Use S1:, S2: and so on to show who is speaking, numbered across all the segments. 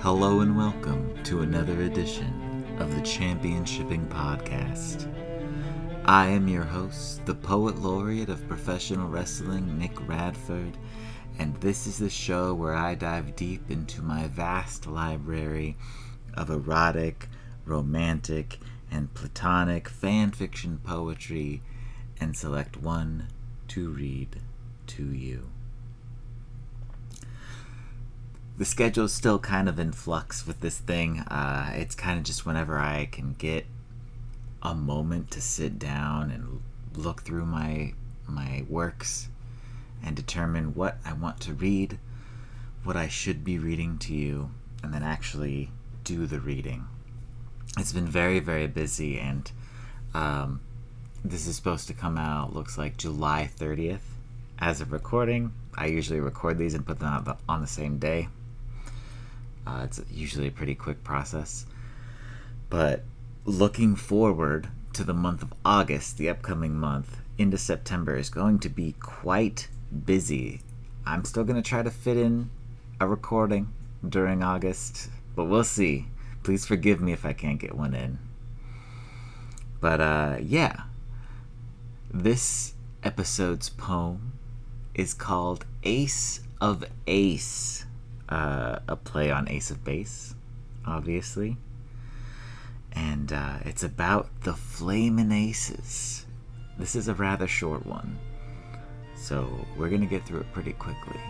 S1: Hello and welcome to another edition of the Championshipping Podcast. I am your host, the poet laureate of professional wrestling, Nick Radford, and this is the show where I dive deep into my vast library of erotic, romantic, and platonic fan fiction poetry and select one to read to you. The schedule's still kind of in flux with this thing. Uh, it's kind of just whenever I can get a moment to sit down and look through my my works and determine what I want to read, what I should be reading to you, and then actually do the reading. It's been very, very busy, and um, this is supposed to come out, looks like July 30th. As of recording, I usually record these and put them out on the same day. Uh, it's usually a pretty quick process. But looking forward to the month of August, the upcoming month, into September is going to be quite busy. I'm still going to try to fit in a recording during August, but we'll see. Please forgive me if I can't get one in. But uh, yeah, this episode's poem is called Ace of Ace, uh, a play on Ace of Base, obviously. And uh, it's about the Flamin' Aces. This is a rather short one, so we're gonna get through it pretty quickly.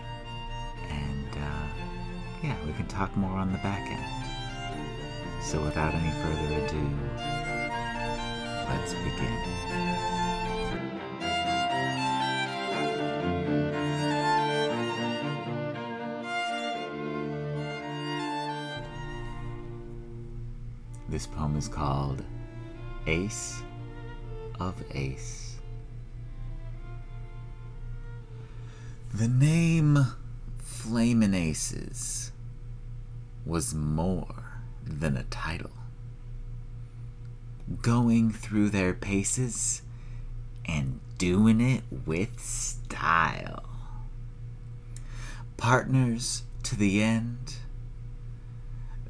S1: And uh, yeah, we can talk more on the back end. So without any further ado, let's begin. This poem is called Ace of Ace. The name Flamin' Aces was more than a title. Going through their paces and doing it with style. Partners to the end,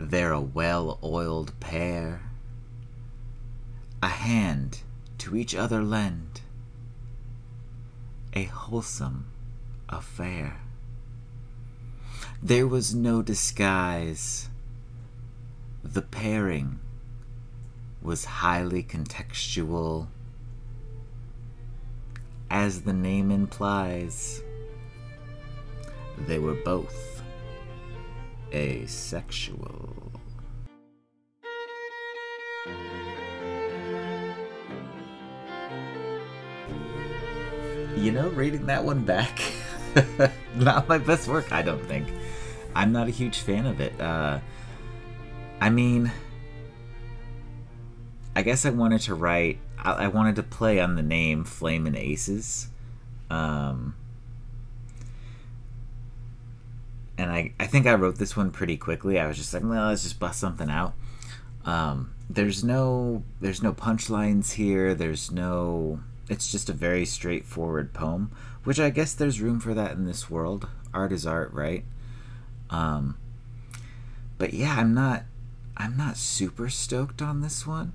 S1: they're a well oiled pair. A hand to each other lend. A wholesome affair. There was no disguise. The pairing was highly contextual. As the name implies, they were both asexual. You know, reading that one back, not my best work, I don't think. I'm not a huge fan of it. Uh, I mean, I guess I wanted to write. I, I wanted to play on the name Flamin' Aces, um, and I I think I wrote this one pretty quickly. I was just like, well, let's just bust something out. Um, there's no there's no punchlines here. There's no. It's just a very straightforward poem, which I guess there's room for that in this world. Art is art, right? Um, but yeah, I'm not I'm not super stoked on this one.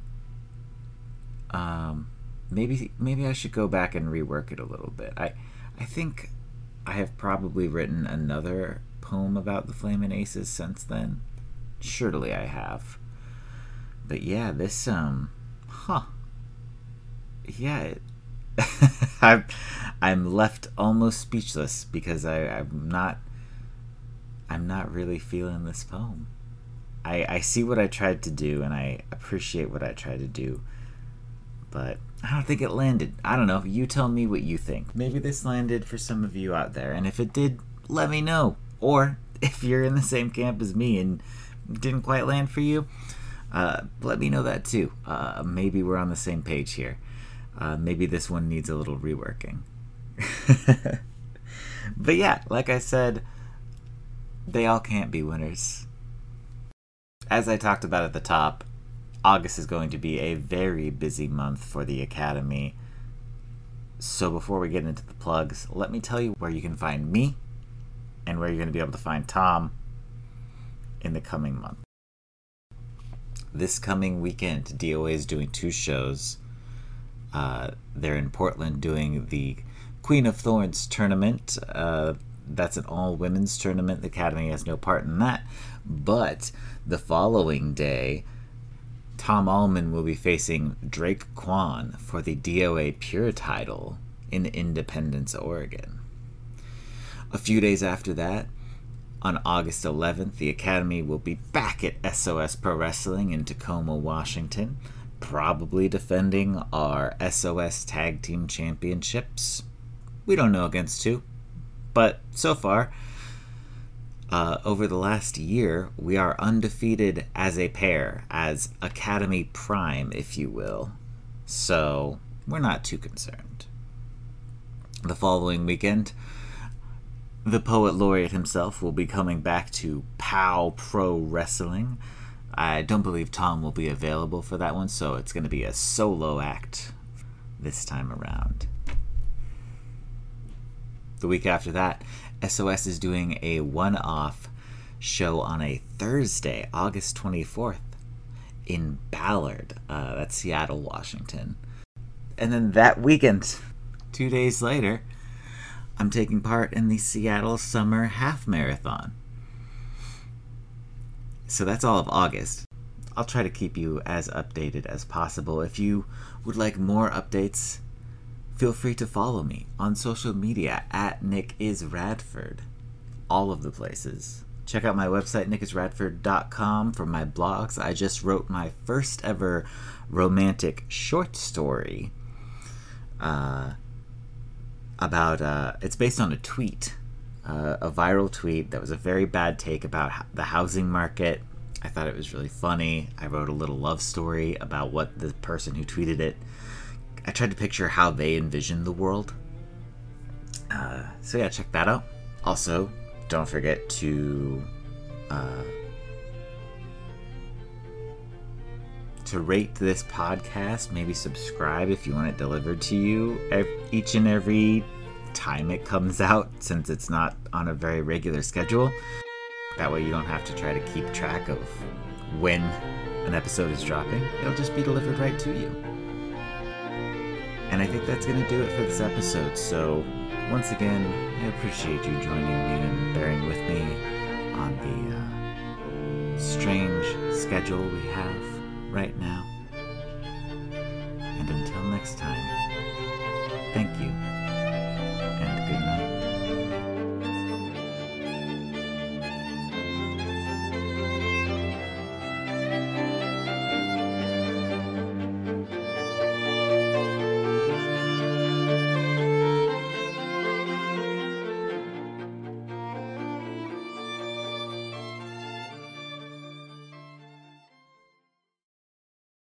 S1: Um, maybe maybe I should go back and rework it a little bit. I I think I have probably written another poem about the Flamin' Aces since then. Surely I have. But yeah, this um, huh. Yeah, it, I'm I'm left almost speechless because I I'm not I'm not really feeling this poem. I, I see what I tried to do and I appreciate what I tried to do, but I don't think it landed. I don't know. You tell me what you think. Maybe this landed for some of you out there, and if it did, let me know. Or if you're in the same camp as me and didn't quite land for you, uh, let me know that too. Uh, maybe we're on the same page here. Uh, maybe this one needs a little reworking. but yeah, like I said, they all can't be winners. As I talked about at the top, August is going to be a very busy month for the Academy. So before we get into the plugs, let me tell you where you can find me and where you're going to be able to find Tom in the coming month. This coming weekend, DOA is doing two shows. Uh, they're in Portland doing the Queen of Thorns tournament. Uh, that's an all women's tournament. The Academy has no part in that. But the following day, Tom Allman will be facing Drake Kwan for the DOA Pure title in Independence, Oregon. A few days after that, on August 11th, the Academy will be back at SOS Pro Wrestling in Tacoma, Washington, probably defending our SOS Tag Team Championships. We don't know against who, but so far, uh, over the last year, we are undefeated as a pair, as Academy Prime, if you will. So we're not too concerned. The following weekend, the poet laureate himself will be coming back to POW Pro Wrestling. I don't believe Tom will be available for that one, so it's going to be a solo act this time around. The week after that, SOS is doing a one off show on a Thursday, August 24th, in Ballard. Uh, that's Seattle, Washington. And then that weekend, two days later, I'm taking part in the Seattle Summer Half Marathon. So that's all of August. I'll try to keep you as updated as possible. If you would like more updates, feel free to follow me on social media at Nick is Radford. All of the places. Check out my website, nickisradford.com, for my blogs. I just wrote my first ever romantic short story. Uh, about uh, it's based on a tweet, uh, a viral tweet that was a very bad take about the housing market. I thought it was really funny. I wrote a little love story about what the person who tweeted it. I tried to picture how they envisioned the world. Uh, so yeah, check that out. Also, don't forget to to rate this podcast. Maybe subscribe if you want it delivered to you each and every time it comes out, since it's not on a very regular schedule. That way, you don't have to try to keep track of when an episode is dropping. It'll just be delivered right to you. And I think that's going to do it for this episode. So, once again, I appreciate you joining me and bearing with me on the uh, strange schedule we have right now. And until next time, thank you.